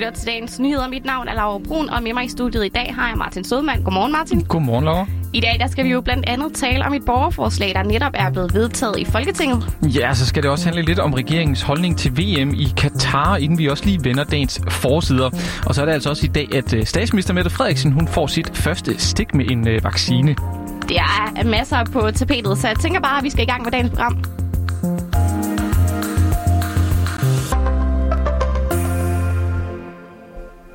lytter til dagens nyheder. Mit navn er Laura Brun, og med mig i studiet i dag har jeg Martin Sødman. Godmorgen, Martin. Godmorgen, Laura. I dag der skal vi jo blandt andet tale om et borgerforslag, der netop er blevet vedtaget i Folketinget. Ja, så skal det også handle lidt om regeringens holdning til VM i Katar, inden vi også lige vender dagens forsider. Og så er det altså også i dag, at øh, statsminister Mette Frederiksen hun får sit første stik med en øh, vaccine. Det er masser på tapetet, så jeg tænker bare, at vi skal i gang med dagens program.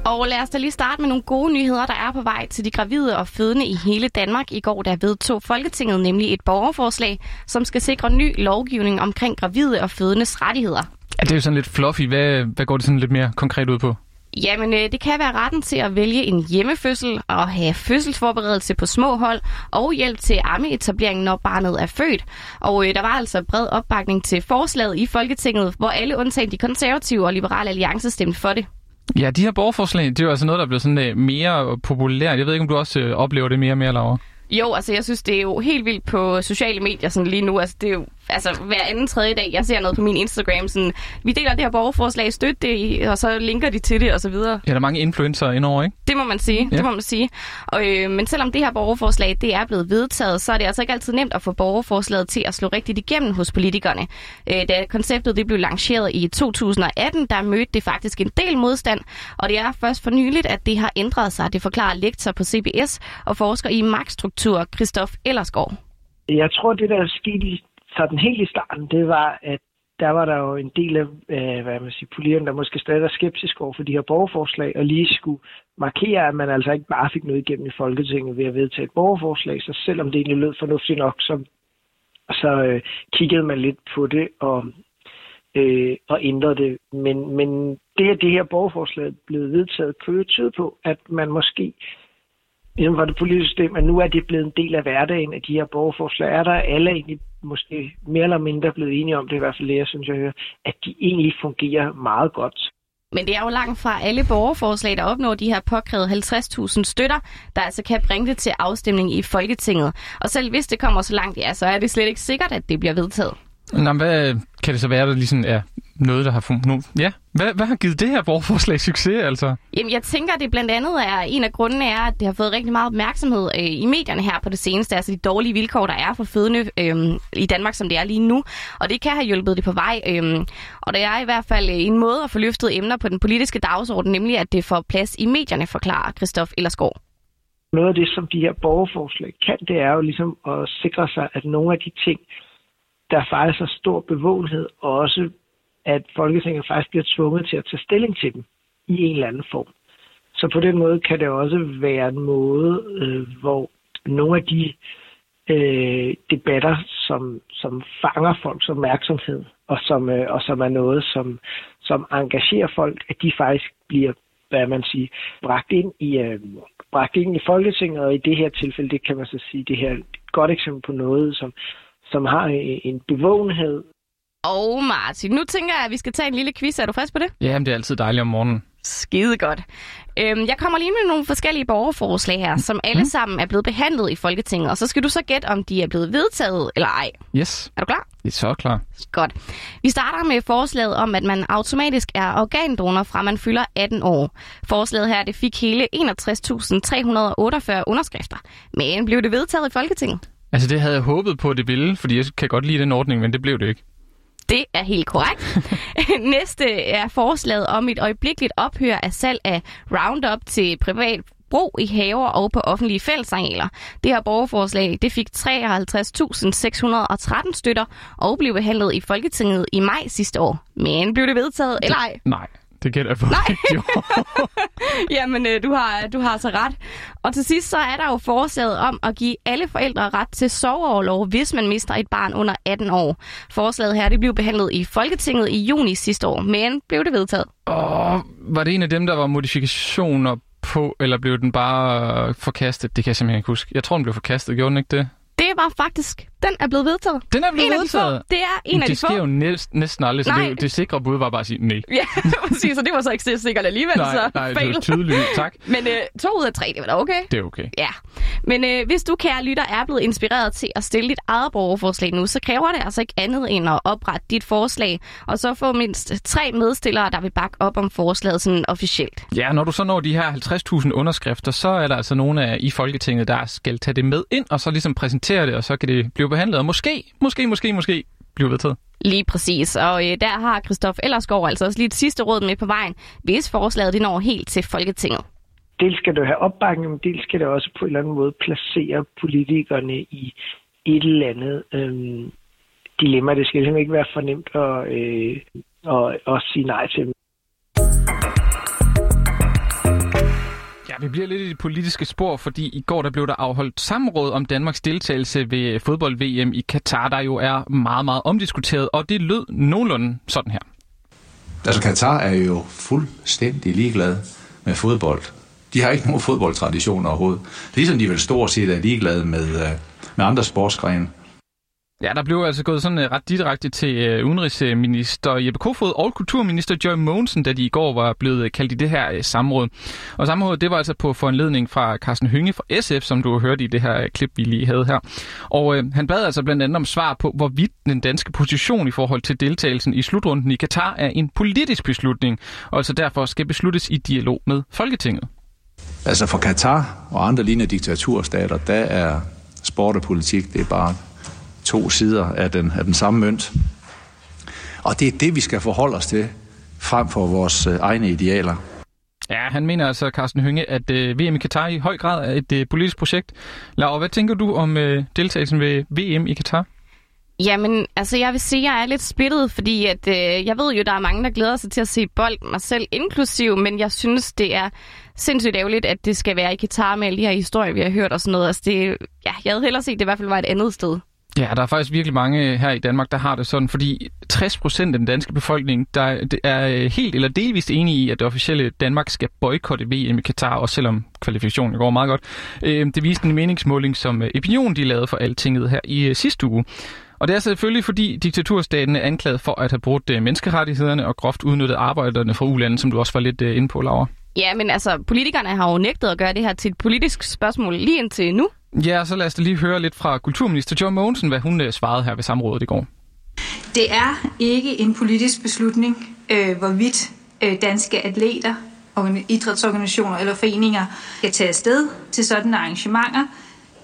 Og lad os da lige starte med nogle gode nyheder, der er på vej til de gravide og fødende i hele Danmark. I går der vedtog Folketinget nemlig et borgerforslag, som skal sikre ny lovgivning omkring gravide og fødendes rettigheder. Ja, det er jo sådan lidt fluffy. Hvad, hvad går det sådan lidt mere konkret ud på? Jamen, øh, det kan være retten til at vælge en hjemmefødsel og have fødselsforberedelse på små hold og hjælp til ammeetablering, når barnet er født. Og øh, der var altså bred opbakning til forslaget i Folketinget, hvor alle undtagen de konservative og liberale alliance stemte for det. Ja, de her borgerforslag, det er jo altså noget, der bliver sådan øh, mere populært. Jeg ved ikke, om du også øh, oplever det mere og mere, Laura? Jo, altså jeg synes, det er jo helt vildt på sociale medier sådan lige nu. Altså det er jo altså hver anden tredje dag, jeg ser noget på min Instagram, sådan, vi deler det her borgerforslag, støt det, og så linker de til det, og så videre. Ja, der er mange influencer indover, ikke? Det må man sige, ja. det må man sige. Og, øh, men selvom det her borgerforslag, det er blevet vedtaget, så er det altså ikke altid nemt at få borgerforslaget til at slå rigtigt igennem hos politikerne. Øh, da konceptet det blev lanceret i 2018, der mødte det faktisk en del modstand, og det er først for nyligt, at det har ændret sig. Det forklarer lektor på CBS og forsker i magtstruktur, Christoph Ellersgaard. Jeg tror, det der er sket i sådan helt i starten, det var, at der var der jo en del af øh, hvad man siger, politikerne, der måske stadig var skeptisk over for de her borgerforslag, og lige skulle markere, at man altså ikke bare fik noget igennem i Folketinget ved at vedtage et borgerforslag, så selvom det egentlig lød fornuftigt nok, så, så øh, kiggede man lidt på det og, øh, og ændrede det. Men, men det, at det her borgerforslag blev vedtaget, kunne jo tyde på, at man måske inden for det politiske system, at nu er det blevet en del af hverdagen, at de her borgerforslag er der. Alle er egentlig måske mere eller mindre blevet enige om det, i hvert fald jeg synes, jeg hører, at de egentlig fungerer meget godt. Men det er jo langt fra alle borgerforslag, der opnår de her påkrævede 50.000 støtter, der altså kan bringe det til afstemning i Folketinget. Og selv hvis det kommer så langt, ja, så er det slet ikke sikkert, at det bliver vedtaget. Nå, hvad kan det så være, der ligesom er noget, der har fungeret? Ja, hvad, hvad har givet det her borgerforslag succes, altså? Jamen, jeg tænker, at det blandt andet er, en af grundene er, at det har fået rigtig meget opmærksomhed øh, i medierne her på det seneste, altså de dårlige vilkår, der er for fødende øh, i Danmark, som det er lige nu. Og det kan have hjulpet det på vej. Øh, og det er i hvert fald en måde at få løftet emner på den politiske dagsorden, nemlig at det får plads i medierne, forklarer Christoph Ellersgaard. Noget af det, som de her borgerforslag kan, det er jo ligesom at sikre sig, at nogle af de ting, der faktisk er stor bevågenhed, og også at Folketinget faktisk bliver tvunget til at tage stilling til dem i en eller anden form. Så på den måde kan det også være en måde, øh, hvor nogle af de øh, debatter, som, som fanger folks opmærksomhed, og som, øh, og som er noget, som, som engagerer folk, at de faktisk bliver, hvad man siger, bragt ind i, øh, bragt ind i Folketinget, og i det her tilfælde, det kan man så sige, det her er et godt eksempel på noget, som, som har en bevågenhed. Og Martin, nu tænker jeg, at vi skal tage en lille quiz. Er du frisk på det? Ja, men det er altid dejligt om morgenen. Skide godt. Øhm, jeg kommer lige med nogle forskellige borgerforslag her, som alle mm. sammen er blevet behandlet i Folketinget, og så skal du så gætte, om de er blevet vedtaget eller ej. Yes. Er du klar? Det er så klar. Godt. Vi starter med forslaget om, at man automatisk er organdonor fra man fylder 18 år. Forslaget her det fik hele 61.348 underskrifter, men blev det vedtaget i Folketinget? Altså det havde jeg håbet på, at det ville, fordi jeg kan godt lide den ordning, men det blev det ikke. Det er helt korrekt. Næste er forslaget om et øjeblikkeligt ophør af salg af Roundup til privat brug i haver og på offentlige fællesarealer. Det her borgerforslag det fik 53.613 støtter og blev behandlet i Folketinget i maj sidste år. Men blev det vedtaget eller ej? Nej. Det jeg på. Nej. Jamen, øh, du har, du har så ret. Og til sidst så er der jo forslaget om at give alle forældre ret til soveoverlov, hvis man mister et barn under 18 år. Forslaget her det blev behandlet i Folketinget i juni sidste år, men blev det vedtaget? Åh, var det en af dem, der var modifikationer på, eller blev den bare forkastet? Det kan jeg simpelthen ikke huske. Jeg tror, den blev forkastet. Gjorde den ikke det? Det var faktisk den er blevet vedtaget. Den er blevet en vedtaget? Af de få. Det er en af det de få. Det sker jo næsten, næsten aldrig, så Nej. det, det sikre bud var bare at sige nej. Ja, præcis, så det var så ikke sikkert alligevel, Nej, så nej, det fail. er tydeligt. Tak. Men øh, to ud af tre, det var da okay. Det er okay. Ja, men øh, hvis du, kære lytter, er blevet inspireret til at stille dit eget borgerforslag nu, så kræver det altså ikke andet end at oprette dit forslag, og så få mindst tre medstillere, der vil bakke op om forslaget sådan officielt. Ja, når du så når de her 50.000 underskrifter, så er der altså nogle af i Folketinget, der skal tage det med ind, og så ligesom præsentere det, og så kan det blive behandlet, og måske, måske, måske, måske blive vedtaget. Lige præcis, og øh, der har Christoph Ellersgaard altså også lige et sidste råd med på vejen, hvis forslaget det når helt til Folketinget. Dels skal det have opbakning, men dels skal det også på en eller anden måde placere politikerne i et eller andet øhm, dilemma. Det skal simpelthen ikke være for nemt at, øh, at, at sige nej til dem. Ja, vi bliver lidt i det politiske spor, fordi i går der blev der afholdt samråd om Danmarks deltagelse ved fodbold-VM i Katar, der jo er meget, meget omdiskuteret, og det lød nogenlunde sådan her. Altså Katar er jo fuldstændig ligeglad med fodbold. De har ikke nogen fodboldtradition overhovedet. Ligesom de vel stort set er ligeglade med, øh, med andre sportsgrene. Ja, der blev altså gået sådan øh, ret direkte til øh, udenrigsminister Jeppe Kofod og kulturminister Joy Mogensen, da de i går var blevet øh, kaldt i det her samråd. Og samrådet, det var altså på foranledning fra Carsten Hynge fra SF, som du hørte i det her klip, vi lige havde her. Og øh, han bad altså blandt andet om svar på, hvorvidt den danske position i forhold til deltagelsen i slutrunden i Katar er en politisk beslutning, og altså derfor skal besluttes i dialog med Folketinget. Altså for Katar og andre lignende diktaturstater, der er sport og politik, det er bare to sider af den, af den samme mønt. Og det er det, vi skal forholde os til, frem for vores øh, egne idealer. Ja, han mener altså, Carsten Hynge, at øh, VM i Katar i høj grad er et øh, politisk projekt. Laura, hvad tænker du om øh, deltagelsen ved VM i Katar? Jamen, altså jeg vil sige, at jeg er lidt splittet, fordi at, øh, jeg ved jo, der er mange, der glæder sig til at se bold, mig selv inklusiv, men jeg synes, det er sindssygt ærgerligt, at det skal være i Katar med alle de her historier, vi har hørt og sådan noget. Altså det, ja, jeg havde hellere set, at det i hvert fald var et andet sted. Ja, der er faktisk virkelig mange øh, her i Danmark, der har det sådan, fordi 60 procent af den danske befolkning, der er øh, helt eller delvist enige i, at det officielle Danmark skal boykotte VM i Katar, også selvom kvalifikationen går meget godt. Øh, det viste en meningsmåling, som øh, Opinion de lavede for Altinget her i sidste uge. Og det er selvfølgelig, fordi diktaturstaten er anklaget for at have brudt menneskerettighederne og groft udnyttet arbejderne fra ulandet, som du også var lidt inde på, Laura. Ja, men altså, politikerne har jo nægtet at gøre det her til et politisk spørgsmål lige indtil nu. Ja, så lad os da lige høre lidt fra kulturminister John Mogensen, hvad hun øh, svarede her ved samrådet i går. Det er ikke en politisk beslutning, øh, hvorvidt øh, danske atleter, idrætsorganisationer eller foreninger skal tage afsted til sådanne arrangementer.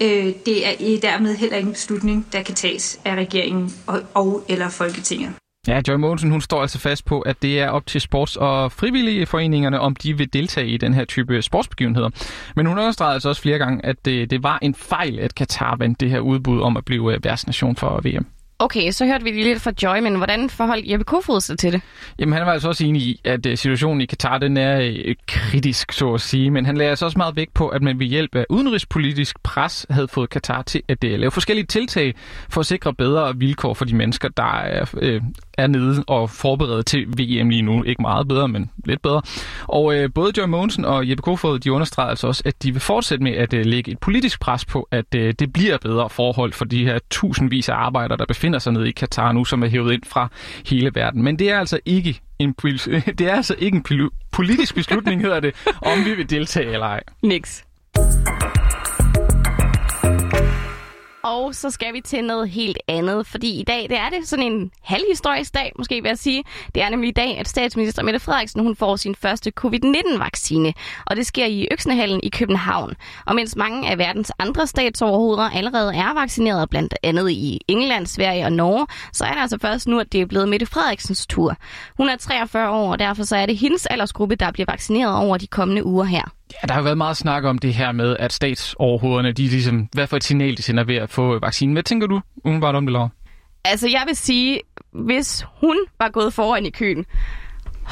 Øh, det er i- dermed heller ikke en beslutning, der kan tages af regeringen og, og eller Folketinget. Ja, Joy Mogensen, hun står altså fast på, at det er op til sports- og frivillige foreningerne, om de vil deltage i den her type sportsbegivenheder. Men hun understregede altså også flere gange, at det, det var en fejl, at Katar vandt det her udbud om at blive øh, værtsnation for VM. Okay, så hørte vi lige lidt fra Joy, men hvordan forholdt Jeppe Kofod sig til det? Jamen, han var altså også enig i, at øh, situationen i Katar, den er øh, kritisk, så at sige. Men han lagde altså også meget vægt på, at man ved hjælp af udenrigspolitisk pres havde fået Katar til at lave forskellige tiltag for at sikre bedre vilkår for de mennesker, der er, øh, er nede og forberedt til VM lige nu. Ikke meget bedre, men lidt bedre. Og øh, både Joy Mogensen og Jeppe Kofod, de understreger altså også, at de vil fortsætte med at øh, lægge et politisk pres på, at øh, det bliver bedre forhold for de her tusindvis af arbejdere, der befinder sig nede i Katar nu, som er hævet ind fra hele verden. Men det er altså ikke en, det er altså ikke en politisk beslutning, hedder det, om vi vil deltage eller ej. Niks. Og så skal vi til noget helt andet, fordi i dag det er det sådan en halvhistorisk dag, måske vil jeg sige. Det er nemlig i dag, at statsminister Mette Frederiksen hun får sin første covid-19-vaccine, og det sker i Øksnehallen i København. Og mens mange af verdens andre statsoverhoveder allerede er vaccineret, blandt andet i England, Sverige og Norge, så er det altså først nu, at det er blevet Mette Frederiksens tur. Hun er 43 år, og derfor så er det hendes aldersgruppe, der bliver vaccineret over de kommende uger her. Ja, der har jo været meget snak om det her med, at statsoverhovederne, de ligesom, hvad for et signal de sender ved at få vaccinen. Hvad tænker du umiddelbart om det, Laura? Altså, jeg vil sige, hvis hun var gået foran i køen,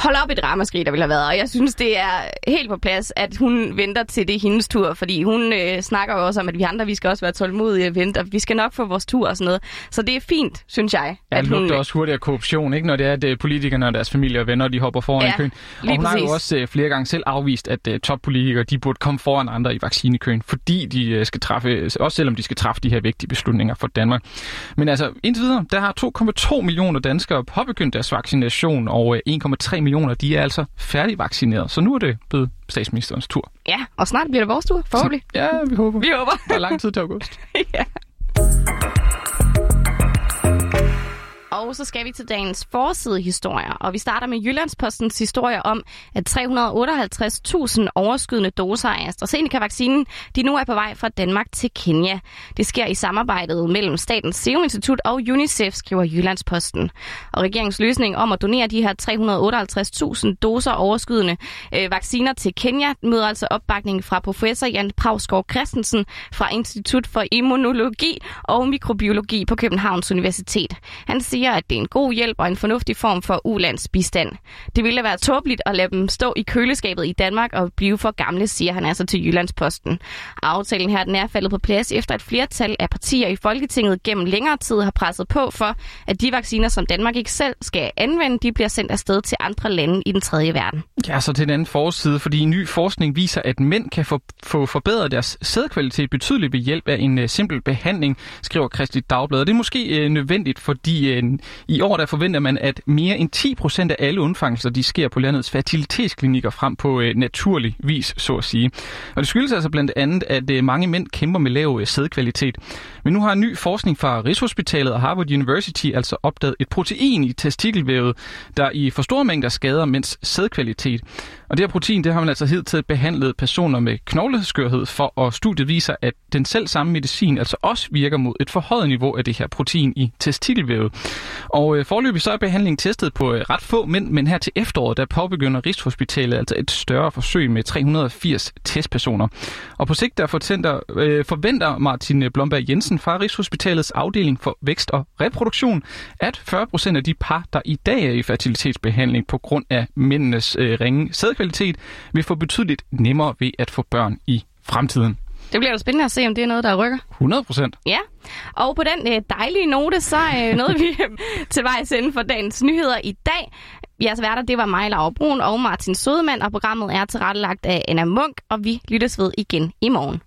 hold op et ramaskrig, der ville have været. Og jeg synes, det er helt på plads, at hun venter til det hendes tur, fordi hun øh, snakker jo også om, at vi andre, vi skal også være tålmodige og vente, og vi skal nok få vores tur og sådan noget. Så det er fint, synes jeg. Ja, at lugter hun, også hurtigt af korruption, ikke? når det er, at øh, politikerne og deres familie og venner, de hopper foran Ja, i køen. Og hun har jo præcis. også øh, flere gange selv afvist, at uh, toppolitikere, de burde komme foran andre i vaccinekøen, fordi de uh, skal træffe, også selvom de skal træffe de her vigtige beslutninger for Danmark. Men altså, indtil videre, der har 2,2 millioner danskere påbegyndt deres vaccination, og øh, 1,3 millioner, de er altså færdigvaccineret. Så nu er det blevet statsministerens tur. Ja, og snart bliver det vores tur, forhåbentlig. Ja, vi håber. Vi håber. Der er lang tid til august. ja. Og så skal vi til dagens forsidehistorier, og vi starter med Jyllandspostens historie om, at 358.000 overskydende doser af AstraZeneca-vaccinen, de nu er på vej fra Danmark til Kenya. Det sker i samarbejdet mellem Statens Serum Institut og UNICEF, skriver Jyllandsposten. Og regeringens løsning om at donere de her 358.000 doser overskydende øh, vacciner til Kenya møder altså opbakning fra professor Jan Pravsgaard Christensen fra Institut for Immunologi og Mikrobiologi på Københavns Universitet. Han siger, at det er en god hjælp og en fornuftig form for ulandsbistand. Det ville være tåbeligt at lade dem stå i køleskabet i Danmark og blive for gamle, siger han altså til Jyllandsposten. Aftalen her den er faldet på plads efter et flertal af partier i Folketinget gennem længere tid har presset på for, at de vacciner, som Danmark ikke selv skal anvende, de bliver sendt afsted til andre lande i den tredje verden. Ja, så til den anden forside, fordi ny forskning viser, at mænd kan få, få forbedret deres sædkvalitet betydeligt ved hjælp af en uh, simpel behandling, skriver Kristelig Dagblad. Og det er måske uh, nødvendigt, fordi uh, i år der forventer man, at mere end 10 procent af alle undfangelser, de sker på landets fertilitetsklinikker frem på øh, naturlig vis, så at sige. Og det skyldes altså blandt andet, at øh, mange mænd kæmper med lav øh, sædkvalitet. Men nu har ny forskning fra Rigshospitalet og Harvard University altså opdaget et protein i testikelvævet, der i for store mængder skader mænds sædkvalitet. Og det her protein, det har man altså hidtil behandlet personer med knogleskørhed for, og studiet viser, at den selv samme medicin altså også virker mod et forhøjet niveau af det her protein i testikelvævet. Og øh, forløbig så er behandlingen testet på øh, ret få mænd, men her til efteråret, der påbegynder Rigshospitalet altså et større forsøg med 380 testpersoner. Og på sigt der forventer, øh, forventer Martin Blomberg Jensen fra Rigshospitalets afdeling for vækst og reproduktion, at 40% af de par, der i dag er i fertilitetsbehandling på grund af mændenes øh, ringe sædkvalitet, vil få betydeligt nemmere ved at få børn i fremtiden. Det bliver jo spændende at se, om det er noget, der rykker. 100 procent. Ja, og på den øh, dejlige note, så øh, nåede vi til vejs ende for dagens nyheder i dag. Jeres værter, det var mig, Laura Brun og Martin Sodemann, og programmet er tilrettelagt af Anna Munk, og vi lyttes ved igen i morgen.